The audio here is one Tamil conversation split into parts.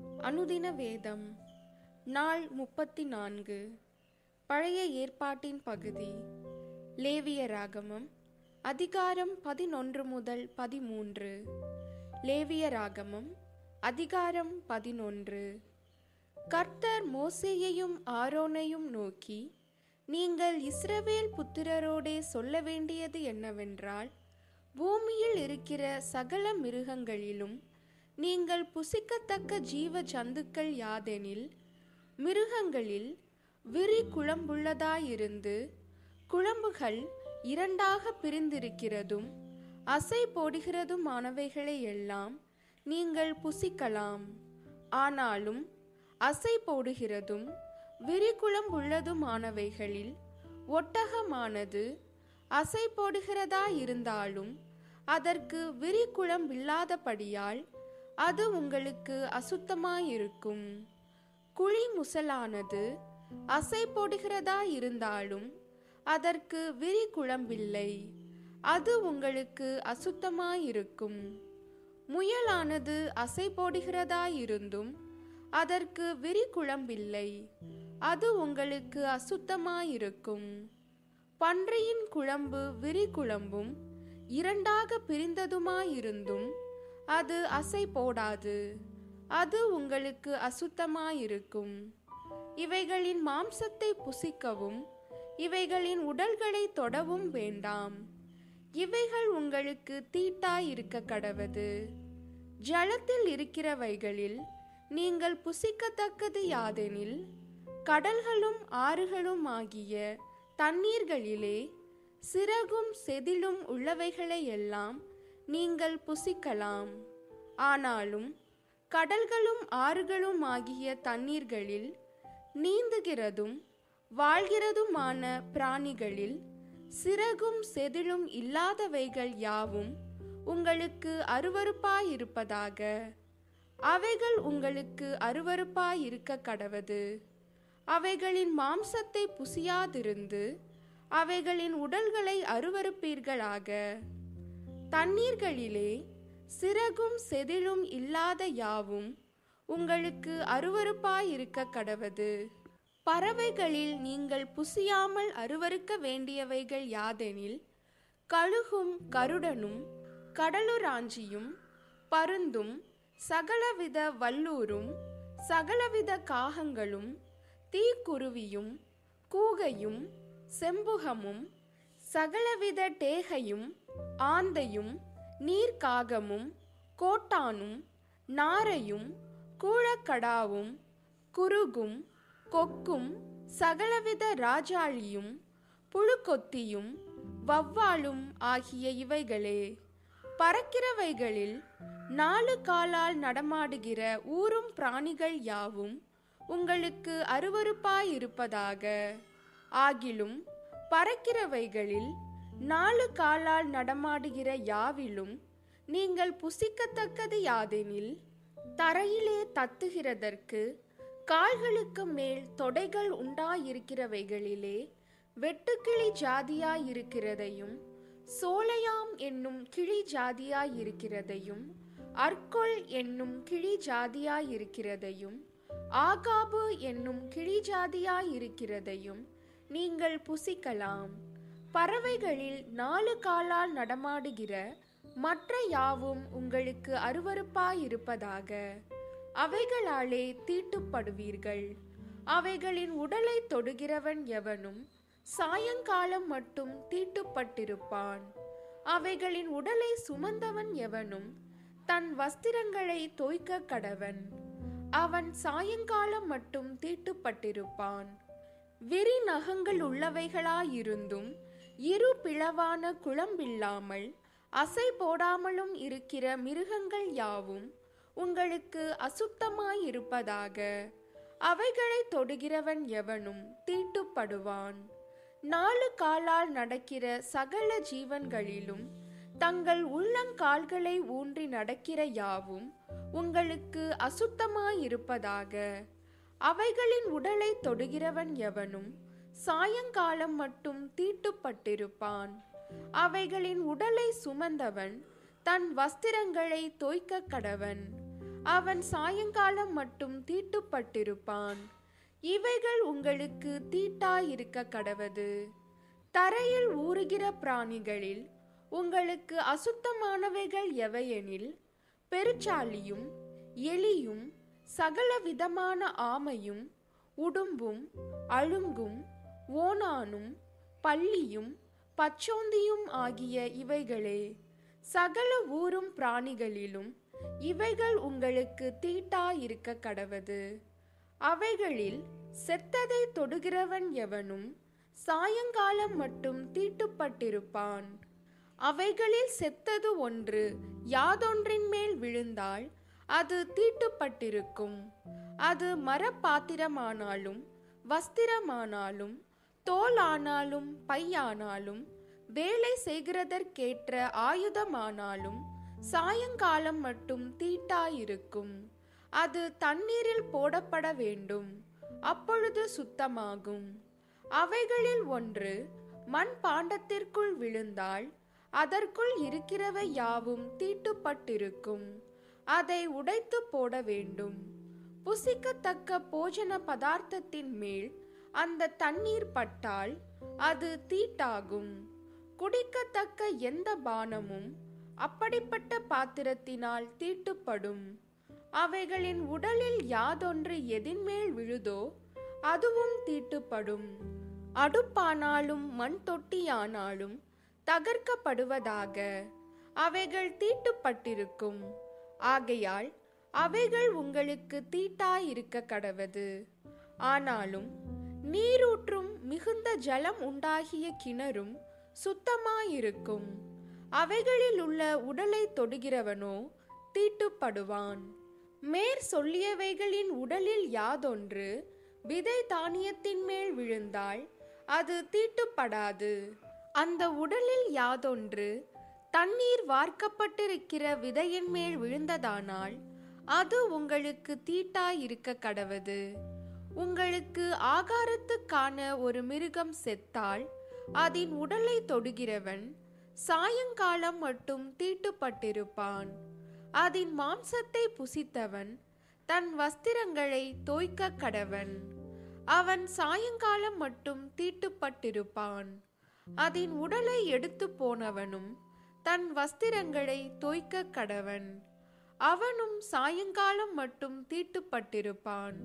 அனுதின வேதம் நாள் முப்பத்தி நான்கு பழைய ஏற்பாட்டின் பகுதி லேவிய ராகமம் அதிகாரம் பதினொன்று முதல் பதிமூன்று. லேவிய ராகமம் அதிகாரம் பதினொன்று. கர்த்தர் மோசேயையும் ஆரோனையும் நோக்கி நீங்கள் இஸ்ரவேல் புத்திரரோடே சொல்ல வேண்டியது என்னவென்றால் பூமியில் இருக்கிற சகல மிருகங்களிலும் நீங்கள் புசிக்கத்தக்க ஜீவ ஜந்துக்கள் யாதெனில் மிருகங்களில் விரி குழம்புள்ளதாயிருந்து குழம்புகள் இரண்டாக பிரிந்திருக்கிறதும் அசை போடுகிறதுமானவைகளை எல்லாம் நீங்கள் புசிக்கலாம். ஆனாலும் அசை போடுகிறதும் விரிகுளம்புள்ளதுமானவைகளில் ஒட்டகமானது அசை போடுகிறதா இருந்தாலும் அதற்கு விரிகுளம்பில்லாதபடியால் அது உங்களுக்கு அசுத்தமாயிருக்கும். குழி முசலானது அசை போடுகிறதா இருந்தாலும் அதற்கு விரிகுளம்பில்லை அது உங்களுக்கு அசுத்தமாயிருக்கும். முயலானது அசை போடுகிறதா இருந்தும் அதற்கு விரிகுளம்பில்லை அது உங்களுக்கு அசுத்தமாயிருக்கும். பன்றியின் குழம்பு விரி குழம்பும் இரண்டாக பிரிந்ததுமாயிருந்தும் அது அசை போடாது. அது உங்களுக்கு அசுத்தமாயிருக்கும். இவைகளின் மாம்சத்தை புசிக்கவும் இவைகளின் உடல்களை தொடவும் வேண்டாம். இவைகள் உங்களுக்கு தீட்டாயிருக்க கடவது. ஜலத்தில் இருக்கிறவைகளில் நீங்கள் புசிக்கத்தக்கது யாதெனில் கடல்களும் ஆறுகளும் ஆகிய தண்ணீர்களிலே சிறகும் செதிலும் உள்ளவைகளை எல்லாம் நீங்கள் புசிக்கலாம். ஆனாலும் கடல்களும் ஆறுகளும் ஆகிய தண்ணீர்களில் நீந்துகிறதும் வாழ்கிறதுமான பிராணிகளில் சிறகும் செதிலும் இல்லாதவைகள் யாவும் உங்களுக்கு அருவறுப்பாயிருப்பதாக அவைகள் உங்களுக்கு அருவறுப்பாயிருக்க கடவது. அவைகளின் மாம்சத்தை புசியாதிருந்து அவைகளின் உடல்களை அருவருப்பீர்களாக. தண்ணீர்களிலே சிறகும் செதிலும் இல்லாத யாவும் உங்களுக்கு அருவருப்பாயிருக்க கடவது. பறவைகளில் நீங்கள் புசியாமல் அருவருக்க வேண்டியவைகள் யாதெனில் கழுகும் கருடனும் கடலுராஞ்சியும் பருந்தும் சகலவித வல்லூரும் சகலவித காகங்களும் தீக்குருவியும் கூகையும் செம்புகமும் சகலவித டேகையும் ஆந்தையும் நீர்க்காகமும் கோட்டானும் நாரையும் கூழக்கடாவும் குருகும் கொக்கும் சகலவித ராஜாளியும் புழுக்கொத்தியும் வவ்வாலும் ஆகிய இவைகளே. பறக்கிறவைகளில் நாலு காலால் நடமாடுகிற ஊரும் பிராணிகள் யாவும் உங்களுக்கு அருவறுப்பாயிருப்பதாக ஆகிலும் பறக்கிறவைகளில் நாலு காலால் நடமாடுகிற யாவிலும் நீங்கள் புசிக்கத்தக்கது யாதெனில் தரையிலே தத்துகிறதற்கு கால்களுக்கு மேல் தொடைகள் உண்டாயிருக்கிறவைகளிலே வெட்டுக்கிளி ஜாதியாயிருக்கிறதையும் சோலையாம் என்னும் கிளி ஜாதியாயிருக்கிறதையும் அர்கொல் என்னும் கிளி ஜாதியாயிருக்கிறதையும் ஆகாபு என்னும் கிளி ஜாதியாயிருக்கிறதையும் நீங்கள் புசிக்கலாம். பறவைகளில் நாலு காலால் நடமாடுகிற மற்ற யாவும் உங்களுக்கு அருவறுப்பாயிருப்பதாக அவைகளாலே தீட்டுப்படுவீர்கள். அவைகளின் உடலை தொடுகிறவன் எவனும் சாயங்காலம் மட்டும் தீட்டுப்பட்டிருப்பான். அவைகளின் உடலை சுமந்தவன் எவனும் தன் வஸ்திரங்களை தோய்க்க கடவன். அவன் சாயங்காலம் மட்டும் தீட்டுப்பட்டிருப்பான். விரி நகங்கள் உள்ளவைகளாயிருந்தும் இரு பிளவான குளம்பில்லாமல் அசை போடாமலும் இருக்கிற மிருகங்கள் யாவும் உங்களுக்கு அசுத்தமாயிருப்பதாக அவைகளை தொடுகிறவன் எவனும் தீட்டுப்படுவான். நாலு காலால் நடக்கிற சகல ஜீவன்களிலும் தங்கள் உள்ளங்கால்களை ஊன்றி நடக்கிற யாவும் உங்களுக்கு அசுத்தமாயிருப்பதாக அவைகளின் உடலை தொடுகிறவன் எவனும் சாயங்காலம் மட்டும் தீட்டுப்பட்டிருப்பான். அவைகளின் உடலை சுமந்தவன் தன் வஸ்திரங்களை தோய்க்க கடவன். அவன் சாயங்காலம் மட்டும் தீட்டுப்பட்டிருப்பான். இவைகள் உங்களுக்கு தீட்டாயிருக்க கடவது. தரையில் ஊறுகிற பிராணிகளில் உங்களுக்கு அசுத்தமானவைகள் எவையெனில்? பெருச்சாலியும் எலியும் சகல விதமான ஆமையும் உடும்பும் அழுங்கும் ஓணானும் பள்ளியும் பச்சோந்தியும் ஆகிய இவைகளே. சகல ஊரும் பிராணிகளிலும் இவைகள் உங்களுக்கு தீட்டாயிருக்க கடவது. அவைகளில் செத்ததை தொடுகிறவன் எவனும் சாயங்காலம் மட்டும் தீட்டுப்பட்டிருப்பான். அவைகளில் செத்தது ஒன்று யாதொன்றின் மேல் விழுந்தால் அது தீட்டுப்பட்டிருக்கும். அது மரப்பாத்திரமானாலும் வஸ்திரமானாலும் தோலானாலும் பையானாலும் வேலை செய்கிறதற்கேற்ற ஆயுதமானாலும் சாயங்காலம் மட்டும் தீட்டாயிருக்கும். அது தண்ணீரில் போடப்பட வேண்டும். அப்பொழுது சுத்தமாகும். அவைகளில் ஒன்று மண் பாண்டத்திற்குள் விழுந்தால் அதற்குள் இருக்கிறவை யாவும் தீட்டுப்பட்டிருக்கும். அதை உடைத்து போட வேண்டும். புசிக்கத்தக்க போஜன பதார்த்தத்தின் மேல் அந்த தண்ணீர் பட்டால் அது தீட்டாகும். குடிக்கத்தக்க எந்த பானமும் அப்படிப்பட்ட பாத்திரத்தினால் தீட்டுப்படும். அவைகளின் உடலில் யாதொன்று எதின்மேல் விழுதோ அதுவும் தீட்டுப்படும். அடுப்பானாலும் மண் தொட்டியானாலும் தகர்க்கப்படுவதாக அவைகள் தீட்டுப்பட்டிருக்கும். ஆகையால் அவைகள் உங்களுக்கு தீட்டாயிருக்க கடவது ஆனாலும் நீரூற்றும் மிகுந்த ஜலம் உண்டாகிய கிணறும் சுத்தமாயிருக்கும். அவைகளில் உள்ள உடலை தொடுகிறவனோ தீட்டுப்படுவான். மேற் சொல்லியவைகளின் உடலில் யாதொன்று விதை தானியத்தின் மேல் விழுந்தால் அது தீட்டுப்படாது. அந்த உடலில் யாதொன்று தண்ணீர் வார்க்கப்பட்டிருக்கிற விதையின் மேல் விழுந்ததானால் அது உங்களுக்கு தீட்டாயிருக்க கடவது. உங்களுக்கு ஆகாரத்துக்கான ஒரு மிருகம் செத்தால் அதன் உடலை தொடுகிறவன் சாயங்காலம் மட்டும் தீட்டுப்பட்டிருப்பான். அதன் மாம்சத்தை புசித்தவன் தன் வஸ்திரங்களை தோய்க்க கடவன். அவன் சாயங்காலம் மட்டும் தீட்டுப்பட்டிருப்பான். அதன் உடலை எடுத்து போனவனும் தன் வஸ்திரங்களை தோய்க்க கடவன். அவனும் சாயங்காலம் மட்டும் தீட்டுப்பட்டிருப்பான்.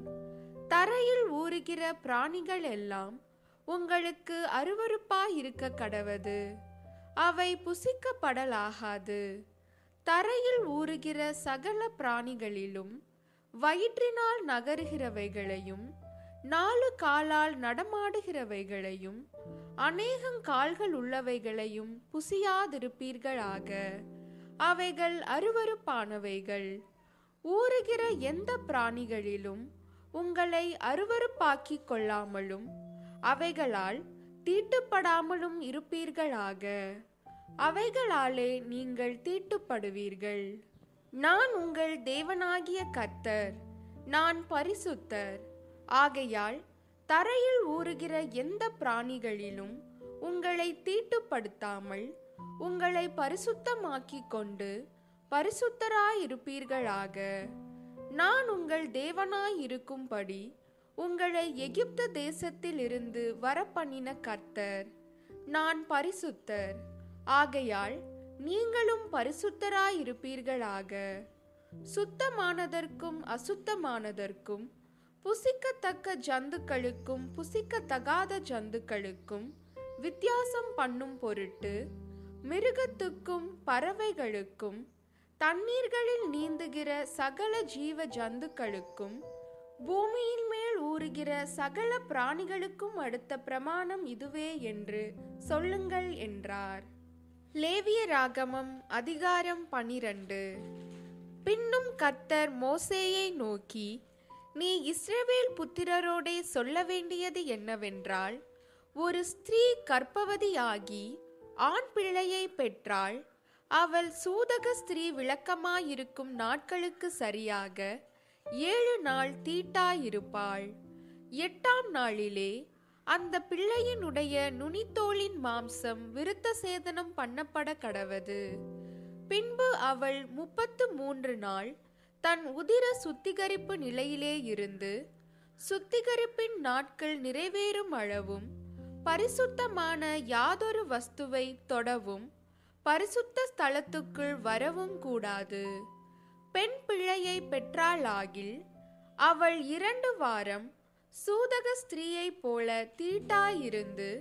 தரையில் ஊறுகிற பிராணிகள் எல்லாம் உங்களுக்கு அருவறுப்பாயிருக்க கடவது. அவை புசிக்கப்படலாகாது. தரையில் ஊறுகிற சகல பிராணிகளிலும் வயிற்றினால் நகருகிறவைகளையும் நாலு காலால் நடமாடுகிறவைகளையும் அநேகம் கால்கள் உள்ளவைகளையும் புசியாதிருப்பீர்களாக. அவைகள் அருவருப்பானவைகள். ஊறுகிற எந்த பிராணிகளிலும் உங்களை அருவறுப்பாக்கிக் கொள்ளாமலும் அவைகளால் தீட்டுப்படாமலும் இருப்பீர்களாக. அவைகளாலே நீங்கள் தீட்டுப்படுவீர்கள். நான் உங்கள் தேவனாகிய கர்த்தர் நான் பரிசுத்தர். ஆகையால் தரையில் ஊறுகிற எந்த பிராணிகளிலும் உங்களை தீட்டுப்படுத்தாமல் உங்களை பரிசுத்தமாக்கிக் கொண்டு பரிசுத்தராயிருப்பீர்களாக. நான் உங்கள் தேவனாயிருக்கும்படி உங்களை எகிப்து தேசத்திலிருந்து வரப்பண்ணின கர்த்தர் நான் பரிசுத்தர். ஆகையால் நீங்களும் பரிசுத்தராயிருப்பீர்களாக. சுத்தமானதற்கும் அசுத்தமானதற்கும் புசிக்கத்தக்க ஜந்துக்களுக்கும் புசிக்கத்தகாத ஜந்துக்களுக்கும் வித்தியாசம் பண்ணும் பொருட்டு மிருகத்துக்கும் பறவைகளுக்கும் தண்ணீர்களில் நீந்துகிற சகல ஜீவ ஜந்துக்களுக்கும் பூமியின் மேல் ஊறுகிற சகல பிராணிகளுக்கும் அடுத்த பிரமாணம் இதுவே என்று சொல்லுங்கள் என்றார். லேவிய ராகமம் அதிகாரம் பனிரண்டு. பின்னும் கர்த்தர் மோசேயை நோக்கி நீ இஸ்ரவேல் புத்திரரோடே சொல்ல வேண்டியது என்னவென்றால் ஒரு ஸ்திரீ கற்பவதியாகி ஆண் பிள்ளையை பெற்றாள் அவள் சூதக ஸ்திரீ விளக்கமாயிருக்கும் நாட்களுக்கு சரியாக ஏழு நாள் தீட்டாயிருப்பாள். எட்டாம் நாளிலே அந்த பிள்ளையினுடைய நுனித்தோலின் மாம்சம் விருத்த சேதனம் பண்ணப்பட கடவது பின்பு அவள் முப்பத்து மூன்று நாள் தன் உதிர சுத்திகரிப்பு நிலையிலே இருந்து சுத்திகரிப்பின் நாட்கள் நிறைவேறும் அளவும் பரிசுத்தமான யாதொரு வஸ்துவை தொடவும் பரிசுத்த ஸ்தலத்துக்குள் வரவும் கூடாது. பெண் பிள்ளையை பெற்றாளாகில் அவள் இரண்டு வாரம் சூதக ஸ்திரீயைப் போல தீட்டாயிருந்து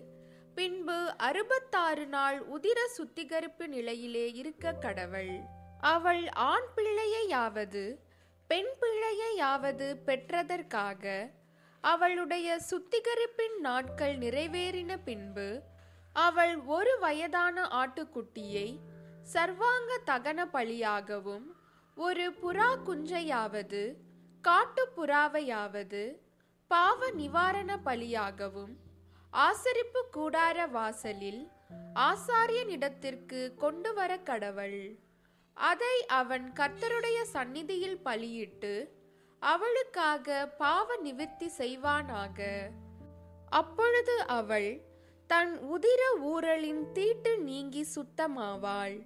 பின்பு அறுபத்தாறு நாள் உதிர சுத்திகரிப்பு நிலையிலே இருக்க கடவள். அவள் ஆண் பிள்ளையையாவது பெண் பிள்ளையையாவது பெற்றதற்காக அவளுடைய சுத்திகரிப்பின் நாட்கள் நிறைவேறின பின்பு அவள் ஒரு வயதான ஆட்டுக்குட்டியை சர்வாங்க தகன பலியாகவும் ஒரு புறா குஞ்சையாவது காட்டு புறாவையாவது பாவ நிவாரண பலியாகவும் ஆசரிப்பு கூடார வாசலில் ஆசாரியனிடத்திற்கு கொண்டு வர கடவுள். அதை அவன் கர்த்தருடைய சந்நிதியில் பலியிட்டு அவளுக்காக பாவ நிவிர்த்தி செய்வானாக. அப்பொழுது அவள் தன் உதிர ஊரலின் தீட்டு நீங்கி சுத்தமாவாள்.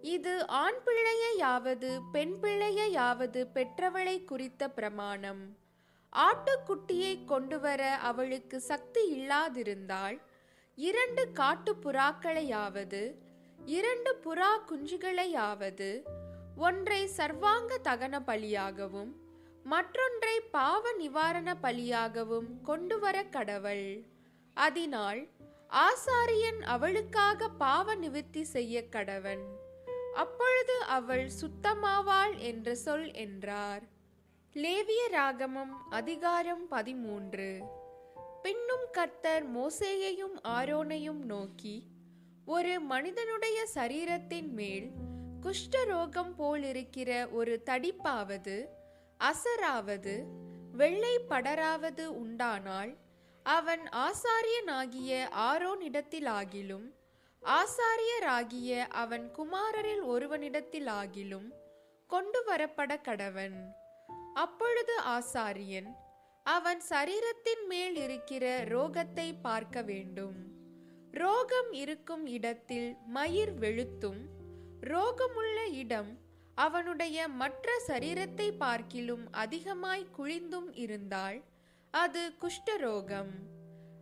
இது ஆண் பிள்ளையையாவது பெண் பிள்ளையையாவது பெற்றவளை குறித்த பிரமாணம். ஆட்டுக்குட்டியை கொண்டு வர அவளுக்கு சக்தி இல்லாதிருந்தால் இரண்டு காட்டு புறாக்களையாவது இரண்டு புறா குஞ்சுகளையாவது ஒன்றை சர்வாங்க தகன பலியாகவும் மற்றொன்றை பாவ நிவாரண பலியாகவும் கொண்டு வர கடவள். அதனால் ஆசாரியன் அவளுக்காக பாவ நிவிற்த்தி செய்ய கடவன். அப்பொழுது அவள் சுத்தமாவாள் என்று சொல் என்றார். லேவிய ராகமம் அதிகாரம் பதிமூன்று. பின்னும் கர்த்தர் மோசேயையும் ஆரோனையும் நோக்கி ஒரு மனிதனுடைய சரீரத்தின் மேல் குஷ்டரோகம் போலிருக்கிற ஒரு தடிப்பாவது அசராவது வெள்ளை படராவது உண்டானால் அவன் ஆசாரியனாகிய ஆரோனிடத்திலாகிலும் ஆசாரியராகிய அவன் குமாரரில் ஒருவனிடத்திலாகிலும் கொண்டு வரப்பட கடவன் அப்பொழுது ஆசாரியன் அவன் சரீரத்தின் மேல் இருக்கிற ரோகத்தை பார்க்க வேண்டும். ரோகம் இருக்கும் இடத்தில் மயிர் வெளுத்தும் ரோகமுள்ள இடம் அவனுடைய மற்ற சரீரத்தை பார்க்கிலும் அதிகமாய் குழிந்தும் இருந்தால் அது குஷ்டரோகம்.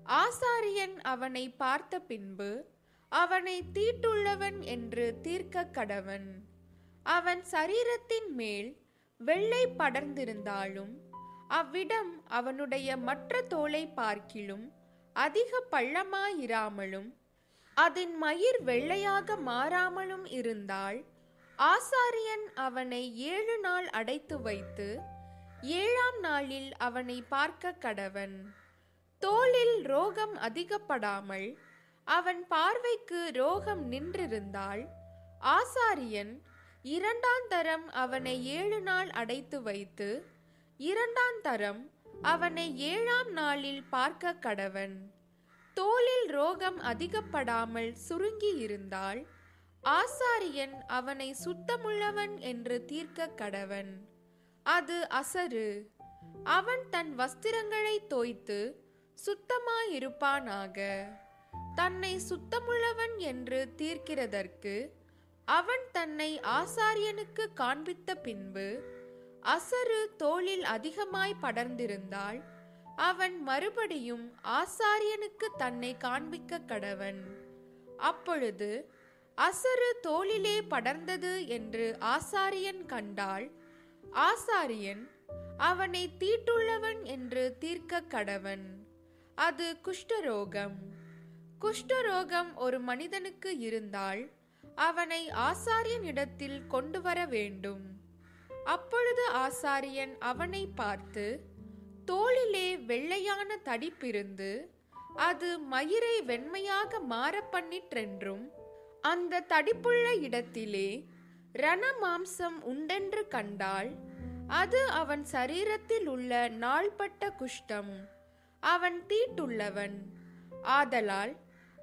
ஆசாரியன் அவனை பார்த்த பின்பு அவனை தீட்டுள்ளவன் என்று தீர்க்க கடவன். அவன் சரீரத்தின் மேல் வெள்ளை படர்ந்திருந்தாலும் அவ்விடம் அவனுடைய மற்ற தோலை பார்க்கிலும் அதிக பள்ளமாயிராமலும் அதன் மயிர் வெள்ளையாக மாறாமலும் இருந்தால் ஆசாரியன் அவனை ஏழு நாள் அடைத்து வைத்து ஏழாம் நாளில் அவனை பார்க்க கடவன். தோளில் ரோகம் அதிகப்படாமல் அவன் பார்வைக்கு ரோகம் நின்றிருந்தால் ஆசாரியன் இரண்டாம் தரம் அவனை ஏழு நாள் அடைத்து வைத்து இரண்டாம் தரம் அவனை ஏழாம் நாளில் பார்க்க கடவன். தோலில் ரோகம் அதிகப்படாமல் சுருங்கி இருந்தால் ஆசாரியன் அவனை சுத்தமுள்ளவன் என்று தீர்க்க கடவன். அது அசரு. அவன் தன் வஸ்திரங்களை தோய்த்து சுத்தமாயிருப்பானாக. தன்னை சுத்தமுள்ளவன் என்று தீர்க்கிறதற்கு அவன் தன்னை ஆசாரியனுக்கு காண்பித்த பின்பு அசரு தோளில் அதிகமாய் படர்ந்திருந்தால் அவன் மறுபடியும் ஆசாரியனுக்கு தன்னை காண்பிக்க கடவன். அப்பொழுது அசரு தோளிலே படர்ந்தது என்று ஆசாரியன் கண்டால் ஆசாரியன் அவனை தீட்டுள்ளவன் என்று தீர்க்க கடவன். அது குஷ்டரோகம். குஷ்டரோகம் ஒரு மனிதனுக்கு இருந்தால் அவனை ஆசாரியனிடத்தில் கொண்டு வர வேண்டும். அப்பொழுது ஆசாரியன் அவனை பார்த்து தோளிலே வெள்ளையான தடிப்பிருந்து அது மயிரை வெண்மையாக மாறப்பண்ணிற்றென்றும் அந்த தடிப்புள்ள இடத்திலே ரண மாம்சம் உண்டென்று கண்டால் அது அவன் சரீரத்தில் உள்ள நாள்பட்ட குஷ்டம் அவன் தீட்டுள்ளவன். ஆதலால்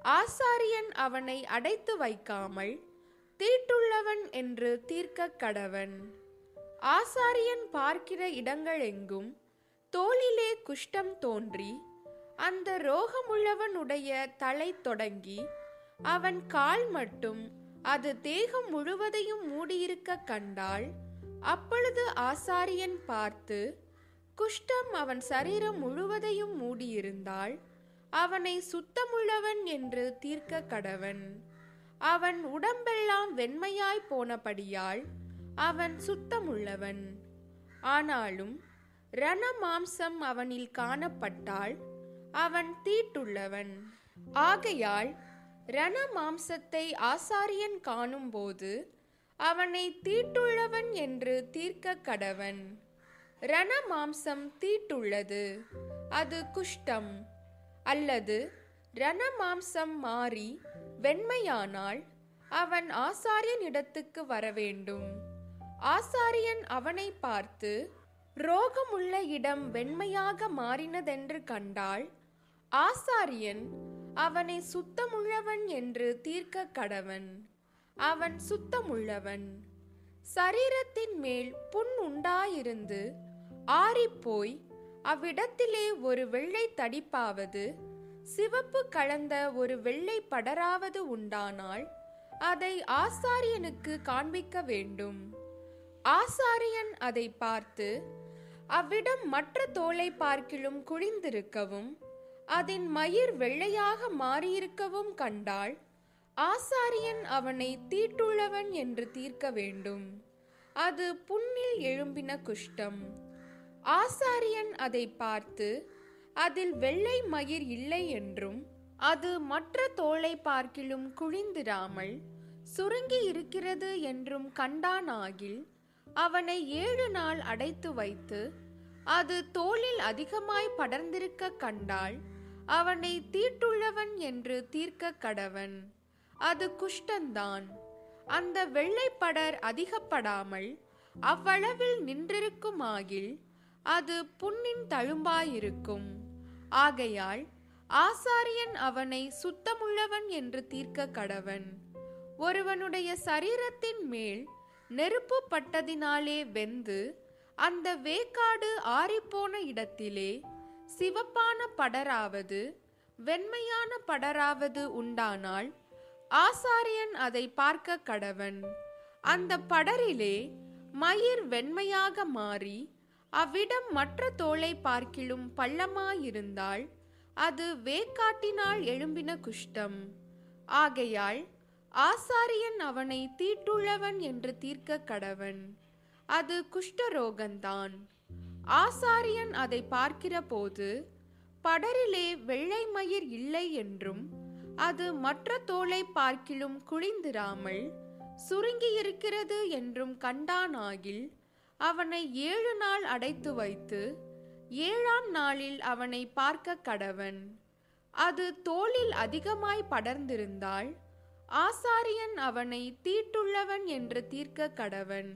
ஆசாரியன் அவனை அடைத்து வைக்காமல் தீட்டுள்ளவன் என்று தீர்க்க கடவன். ஆசாரியன் பார்க்கிற இடங்களெங்கும் தோளிலே குஷ்டம் தோன்றி அந்த ரோகமுள்ளவனுடைய தலை தொடங்கி அவன் கால் மட்டும் அது தேகம் முழுவதையும் மூடியிருக்க கண்டால் அப்பொழுது ஆசாரியன் பார்த்து குஷ்டம் அவன் சரீரம் முழுவதையும் மூடியிருந்தால் அவனை சுத்தமுள்ளவன் என்று தீர்க்க கடவன். அவன் உடம்பெல்லாம் வெண்மையாய் போனபடியால் அவன் சுத்தமுள்ளவன். ஆனாலும் ரண மாம்சம் அவனில் காணப்பட்டால் அவன் தீட்டுள்ளவன். ஆகையால் ரண மாம்சத்தை ஆசாரியன் காணும்போது அவனை தீட்டுள்ளவன் என்று தீர்க்க கடவன். ரண மாம்சம் தீட்டுள்ளது அது குஷ்டம். அல்லது ரண மாம்சம் மாறி வெண்மையானால் அவன் ஆசாரியனிடத்துக்கு வரவேண்டும். ஆசாரியன் அவனை பார்த்து ரோகமுள்ள இடம் வெண்மையாக மாறினதென்று கண்டால் ஆசாரியன் அவனை சுத்தமுள்ளவன் என்று தீர்க்க கடவன். அவன் சுத்தமுள்ளவன். சரீரத்தின் மேல் புண் உண்டாயிருந்து ஆறிப்போய் அவ்விடத்திலே ஒரு வெள்ளை தடிப்பாவது சிவப்பு கலந்த ஒரு வெள்ளை படராவது உண்டானால் அதை ஆசாரியனுக்கு காண்பிக்க வேண்டும். ஆசாரியன் அதை பார்த்து அவ்விடம் மற்ற தோலை பார்க்கிலும் குழிந்திருக்கவும் அதன் மயிர் வெள்ளையாக மாறியிருக்கவும் கண்டால் ஆசாரியன் அவனை தீட்டுள்ளவன் என்று தீர்க்க வேண்டும். அது புண்ணில் எழும்பின குஷ்டம். ஆசாரியன் அதை பார்த்து அதில் வெள்ளை மயிர் இல்லை என்றும் அது மற்ற தோலை பார்க்கிலும் குழிந்திராமல் சுருங்கி இருக்கிறது என்றும் கண்டானாகில் அவனை ஏழு நாள் அடைத்து வைத்து அது தோளில் அதிகமாய் படர்ந்திருக்க கண்டால் அவனை தீட்டுள்ளவன் என்று தீர்க்க கடவன். அது குஷ்டந்தான். அந்த வெள்ளைப்படர் அதிகப்படாமல் அவ்வளவில் நின்றிருக்குமாகில் அது புண்ணின் தழும்பாயிருக்கும். ஆகையால் ஆசாரியன் அவனை சுத்தமுள்ளவன் என்று தீர்க்க கடவன். ஒருவனுடைய சரீரத்தின் மேல் நெருப்பு பட்டதினாலே வெந்து அந்த வேக்காடு ஆறிப்போன இடத்திலே சிவப்பான படராவது வெண்மையான படராவது உண்டானால் ஆசாரியன் அதை பார்க்க கடவன். அந்த படரிலே மயிர் வெண்மையாக மாறி அவ்விடம் மற்ற தோலை பார்க்கிலும் பள்ளமாயிருந்தால் அது வேக்காட்டினால் எழும்பின குஷ்டம். ஆகையால் ஆசாரியன் அவனை தீட்டுள்ளவன் என்று தீர்க்க கடவன். அது குஷ்டரோகந்தான். ஆசாரியன் அதை பார்க்கிற போது படரிலே வெள்ளை மயிர் இல்லை என்றும் அது மற்ற தோலை பார்க்கிலும் குழிந்திராமல் சுருங்கியிருக்கிறது என்றும் கண்டானாகில் அவனை ஏழு நாள் அடைத்து வைத்து ஏழாம் நாளில் அவனை பார்க்க கடவன். அது தோளில் அதிகமாய் படர்ந்திருந்தால் ஆசாரியன் அவனை தீட்டுள்ளவன் என்று தீர்க்க கடவன்.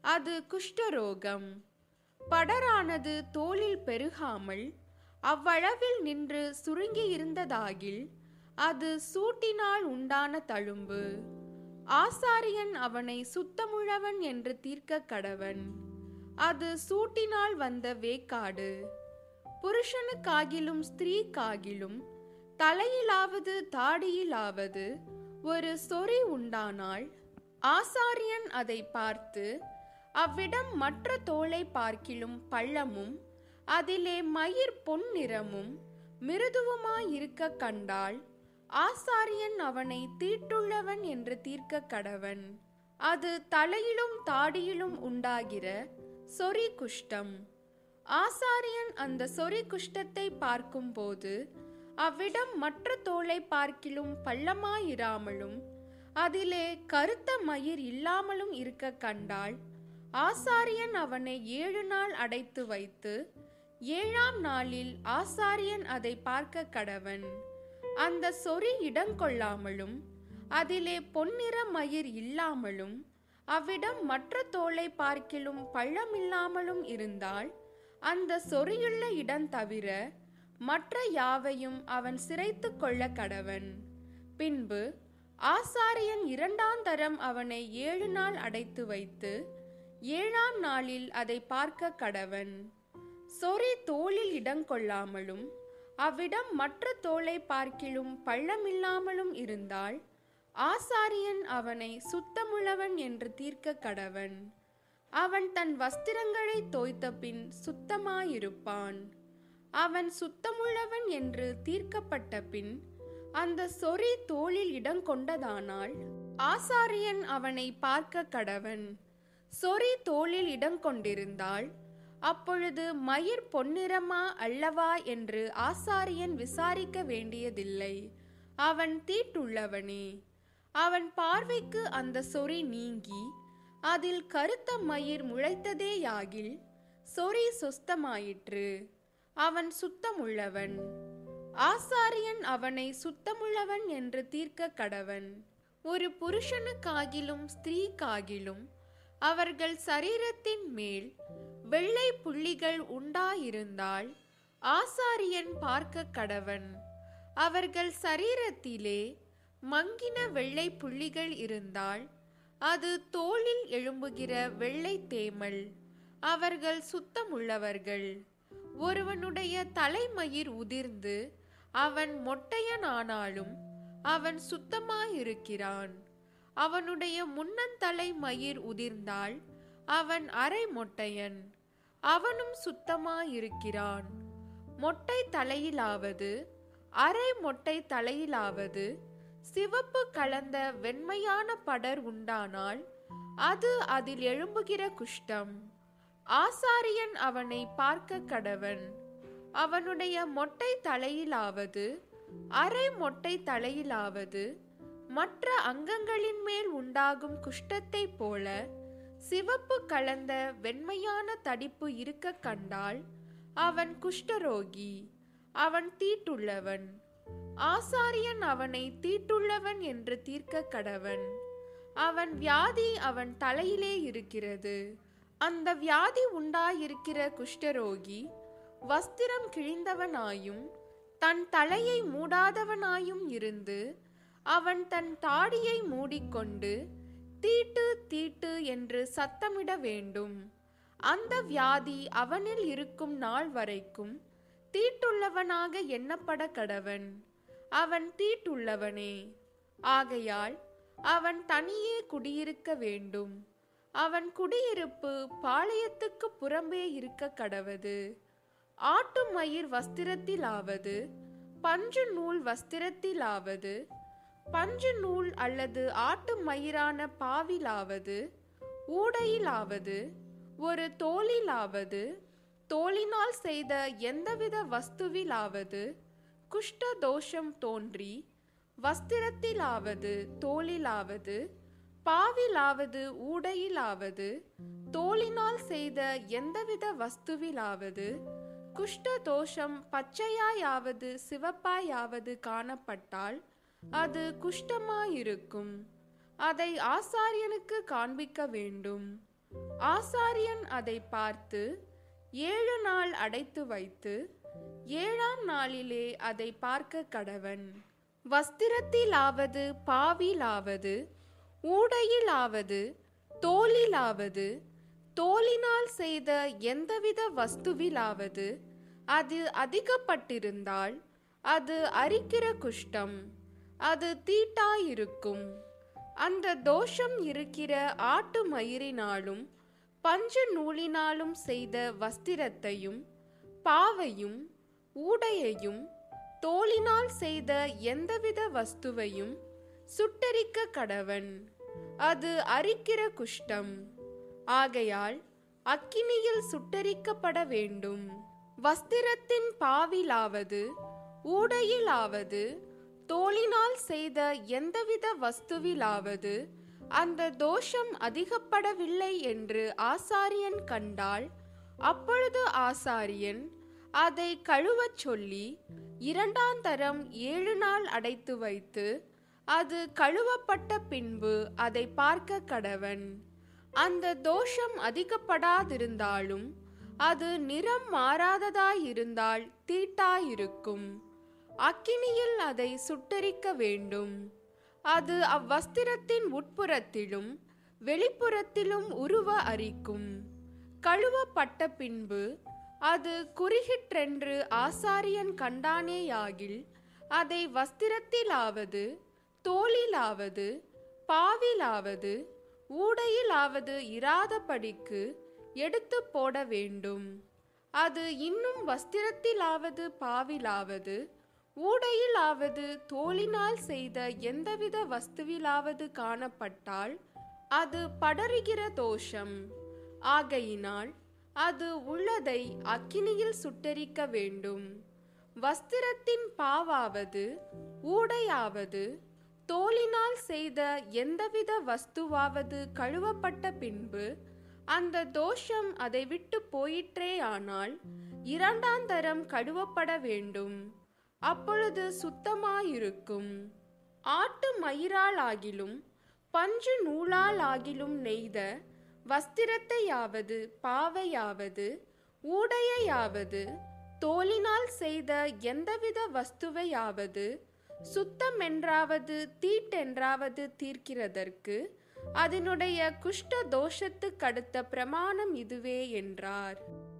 அது குஷ்டரோகம். படரானது தோளில் பெருகாமல் அவ்வளவில் நின்று சுருங்கியிருந்ததாகில் அது சூட்டினால் உண்டான தழும்பு. ஆசாரியன் அவனை சுத்தமுழவன் என்று தீர்க்க கடவன். அது சூட்டினால் வந்த வேக்காடு. புருஷனுக்காகிலும் ஸ்திரீக்காகிலும் தலையிலாவது தாடியிலாவது ஒரு சொறி உண்டானால் ஆசாரியன் அதை பார்த்து அவ்விடம் மற்ற தோலை பார்க்கிலும் பள்ளமும் அதிலே மயிர் பொன் நிறமும் மிருதுவுமாயிருக்க கண்டால் ஆசாரியன் அவனை தீட்டுள்ளவன் என்று தீர்க்க கடவன். அது தலையிலும் தாடியிலும் உண்டாகிற சொறி குஷ்டம். ஆசாரியன் அந்த சொறி குஷ்டத்தை பார்க்கும்போது அவ்விடம் மற்ற தோலை பார்க்கிலும் பள்ளமாயிராமலும் அதிலே கருத்த மயிர் இல்லாமலும் இருக்க கண்டால் ஆசாரியன் அவனை ஏழு நாள் அடைத்து வைத்து ஏழாம் நாளில் ஆசாரியன் அதை பார்க்க கடவன். அந்த சொறி இடங்கொள்ளாமலும் அதிலே பொன்னிற மயிர் இல்லாமலும் அவ்விடம் மற்ற தோலை பார்க்கிலும் பள்ளமில்லாமலும் இருந்தால் அந்த சொறியுள்ள இடம் தவிர மற்ற யாவையும் அவன் சிரைத்து கொள்ள கடவன். பின்பு ஆசாரியன் இரண்டாம் தரம் அவனை ஏழு நாள் அடைத்து வைத்து ஏழாம் நாளில் அதை பார்க்க கடவன். சொறி தோளில் இடங்கொள்ளாமலும் அவ்விடம் மற்ற தோலை பார்க்கிலும் பள்ளமில்லாமலும் இருந்தால் ஆசாரியன் அவனை சுத்தமுள்ளவன் என்று தீர்க்க கடவன். அவன் தன் வஸ்திரங்களை தோய்த்த பின் சுத்தமாயிருப்பான். அவன் சுத்தமுள்ளவன் என்று தீர்க்கப்பட்ட பின் அந்த சொறி தோளில் இடம் கொண்டதானால் ஆசாரியன் அவனை பார்க்க கடவன். சொறி தோளில் இடம் கொண்டிருந்தால் அப்பொழுது மயிர் பொன்னிறமா அல்லவா என்று ஆசாரியன் விசாரிக்க வேண்டியதில்லை. அவன் தீட்டுள்ளவனே. அவன் பார்வைக்கு அந்த சொறி நீங்கி அதில் கருத்த மயிர் முளைத்ததேயாகில் சொறி சொஸ்தமாயிற்று. அவன் சுத்தமுள்ளவன். ஆசாரியன் அவனை சுத்தமுள்ளவன் என்று தீர்க்க கடவன். ஒரு புருஷனுக்காகிலும் ஸ்திரீக்காகிலும் அவர்கள் சரீரத்தின் மேல் வெள்ளை புள்ளிகள் உண்டாயிருந்தால் ஆசாரியன் பார்க்க கடவன். அவர்கள் சரீரத்திலே மங்கின வெள்ளை புள்ளிகள் இருந்தால் அது தோளில் எழும்புகிற வெள்ளை தேமல். அவர்கள் சுத்தமுள்ளவர்கள். ஒருவனுடைய தலைமயிர் உதிர்ந்து அவன் மொட்டையனானாலும் அவன் சுத்தமாயிருக்கிறான். அவனுடைய முன்னந்தலை மயிர் உதிர்ந்தால் அவன் அரை மொட்டையன். அவனும் சுத்தமாயிருக்கிறான். மொட்டை தலையிலாவது அரை மொட்டை தலையிலாவது சிவப்பு கலந்த வெண்மையான படர் உண்டானால் அது அதில் எழும்புகிற குஷ்டம். ஆசாரியன் அவனை பார்க்க கடவன். அவனுடைய மொட்டை தலையிலாவது அரை மொட்டை தலையிலாவது மற்ற அங்கங்களின் மேல் உண்டாகும் குஷ்டத்தைப் போல சிவப்பு கலந்த வெண்மையான தடிப்பு இருக்க கண்டால் அவன் குஷ்டரோகி அவன் தீட்டுள்ளவன். ஆசாரியன் அவனை தீட்டுள்ளவன் என்று தீர்க்க கடவன். அவன் வியாதி அவன் தலையிலே இருக்கிறது. அந்த வியாதி உண்டாயிருக்கிற குஷ்டரோகி வஸ்திரம் கிழிந்தவனாயும் தன் தலையை மூடாதவனாயும் இருந்து அவன் தன் தாடியை மூடிக்கொண்டு தீட்டு தீட்டு என்று சத்தமிட வேண்டும். அந்த வியாதி அவனில் இருக்கும் நாள் வரைக்கும் தீட்டுள்ளவனாக எண்ணப்பட கடவன். அவன் தீட்டுள்ளவனே. ஆகையால் அவன் தனியே குடியிருக்க வேண்டும். அவன் குடியிருப்பு பாளையத்துக்கு புறம்பே இருக்க கடவது. ஆட்டு மயிர் வஸ்திரத்திலாவது பஞ்சு நூல் வஸ்திரத்திலாவது பஞ்சு நூல் அல்லது ஆட்டு மயிரான பாவிலாவது ஊடையிலாவது ஒரு தோலிலாவது தோலினால் செய்த எந்தவித வஸ்துவிலாவது குஷ்ட தோஷம் தோன்றி வஸ்திரத்திலாவது தோலிலாவது பாவிலாவது ஊடையிலாவது தோளினால் செய்த எந்தவித வஸ்துவிலாவது குஷ்ட தோஷம் பச்சையாயாவது சிவப்பாயாவது காணப்பட்டால் அது குஷ்டமாயிருக்கும். அதை ஆசாரியனுக்கு காண்பிக்க வேண்டும். ஆசாரியன் அதை பார்த்து ஏழு நாள் அடைத்து வைத்து ஏழாம் நாளிலே அதை பார்க்க கடவன். வஸ்திரத்திலாவது பாவிலாவது ஊடையிலாவது தோலிலாவது தோலினால் செய்த எந்தவித வஸ்துவிலாவது அது அதிகப்பட்டிருந்தால் அது அரிக்கிற குஷ்டம் அது தீட்டாயிருக்கும். அந்த தோஷம் இருக்கிற ஆட்டு மயிரினாலும் பஞ்சு நூலினாலும் செய்த வஸ்திரத்தையும் பாவையும் ஊடையையும் தோலினால் செய்த எந்தவித வஸ்துவையும் சுட்டரிக்க கடவன். அது அரிக்கிற குஷ்டம். ஆகையால் அக்கினியில் சுட்டரிக்கப்பட வேண்டும். வஸ்திரத்தின் பாவிலாவது ஊடையிலாவது தோளினால் செய்த எந்தவித வஸ்துவிலாவது அந்த தோஷம் அதிகப்படவில்லை என்று ஆசாரியன் கண்டால் அப்பொழுது ஆசாரியன் அதை கழுவச் சொல்லி இரண்டாந்தரம் ஏழு நாள் அடைத்து வைத்து அது கழுவப்பட்ட பின்பு அதை பார்க்க கடவன். அந்த தோஷம் அதிகப்படாதிருந்தாலும் அது நிறம் மாறாததாயிருந்தால் தீட்டாயிருக்கும். அக்கினியில் அதை சுட்டரிக்க வேண்டும். அது அவ்வஸ்திரத்தின் உட்புறத்திலும் வெளிப்புறத்திலும் உருவ அரிக்கும். கழுவப்பட்ட பின்பு அது குறுகிற்றென்று ஆசாரியன் கண்டானேயாகில் அதை வஸ்திரத்திலாவது தோளிலாவது பாவிலாவது ஊடையிலாவது இராதபடிக்கு எடுத்து போட வேண்டும். அது இன்னும் வஸ்திரத்திலாவது பாவிலாவது ஊடையிலாவது தோளினால் செய்த எந்தவித வஸ்துவிலாவது காணப்பட்டால் அது படருகிற தோஷம். ஆகையினால் அது உள்ளதை அக்கினியில் சுட்டரிக்க வேண்டும். வஸ்திரத்தின் பாவாவது ஊடையாவது தோலினால் செய்த எந்தவித வஸ்துவாவது கழுவப்பட்ட பின்பு அந்த தோஷம் அதை விட்டு போயிற்றேயானால் இரண்டாந்தரம் கழுவப்பட வேண்டும். அப்பொழுது சுத்தமாயிருக்கும். ஆட்டு மயிரால் ஆகிலும் பஞ்சு நூலால் ஆகிலும் நெய்த வஸ்திரத்தையாவது பாவையாவது ஊடையாவது தோலினால் செய்த எந்தவித வஸ்துவையாவது சுத்தமென்றாவது தீட்டென்றாவது தீர்க்கிறதற்கு அதனுடைய குஷ்ட தோஷத்துக்கடுத்த பிரமாணம் இதுவே என்றார்.